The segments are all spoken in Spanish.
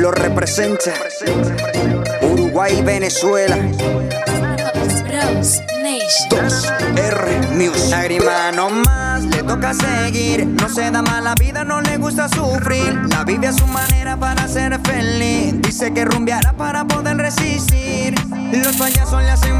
lo representa. Uruguay Venezuela. Nation. 2R Music. Lágrima no más, le toca seguir. No se da mala vida, no le gusta sufrir. La vive a su manera para ser feliz. Dice que rumbeará para poder resistir. Los payasos le hacen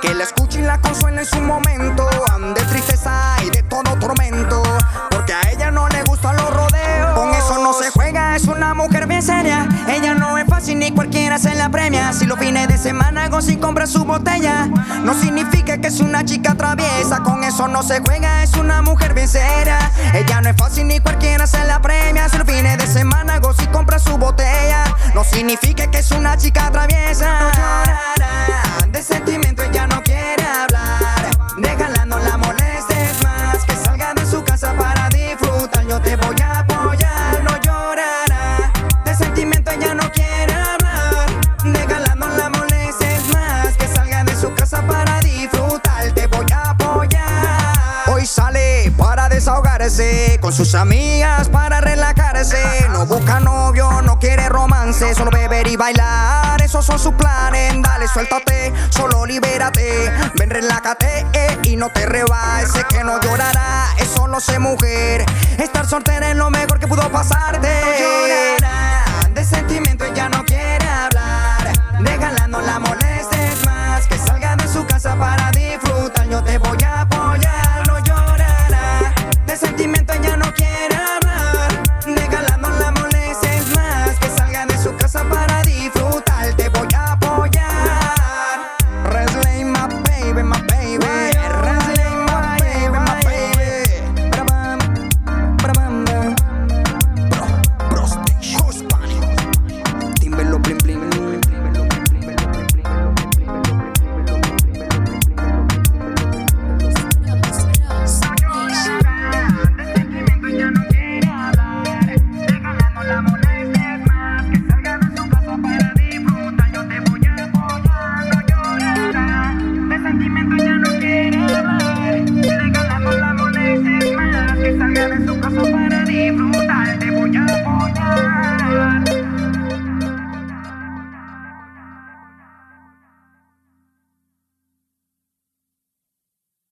que la escuche y la consuele en su momento de tristeza y de todo tormento. Porque a ella no le gustan los rodeos. Con eso no se juega, es una mujer bien seria. Ella no es fácil ni cualquiera se la premia. Si los fines de semana y compra su botella, no significa que es una chica traviesa. Con eso no se juega, es una mujer bien seria. Ella no es fácil ni cualquiera se la premia. Si los fines de semana y compra su botella, no significa que es una chica traviesa. No llorará sentimiento, ella no quiere desahogarse con sus amigas para relajarse. No busca novio, no quiere romance, solo beber y bailar. Esos son sus planes. Dale, suéltate, solo libérate. Ven, relájate eh, y no te rebases. Que no llorará, eso lo sé, mujer. Estar soltera es lo mejor que pudo pasarte. regale su casa para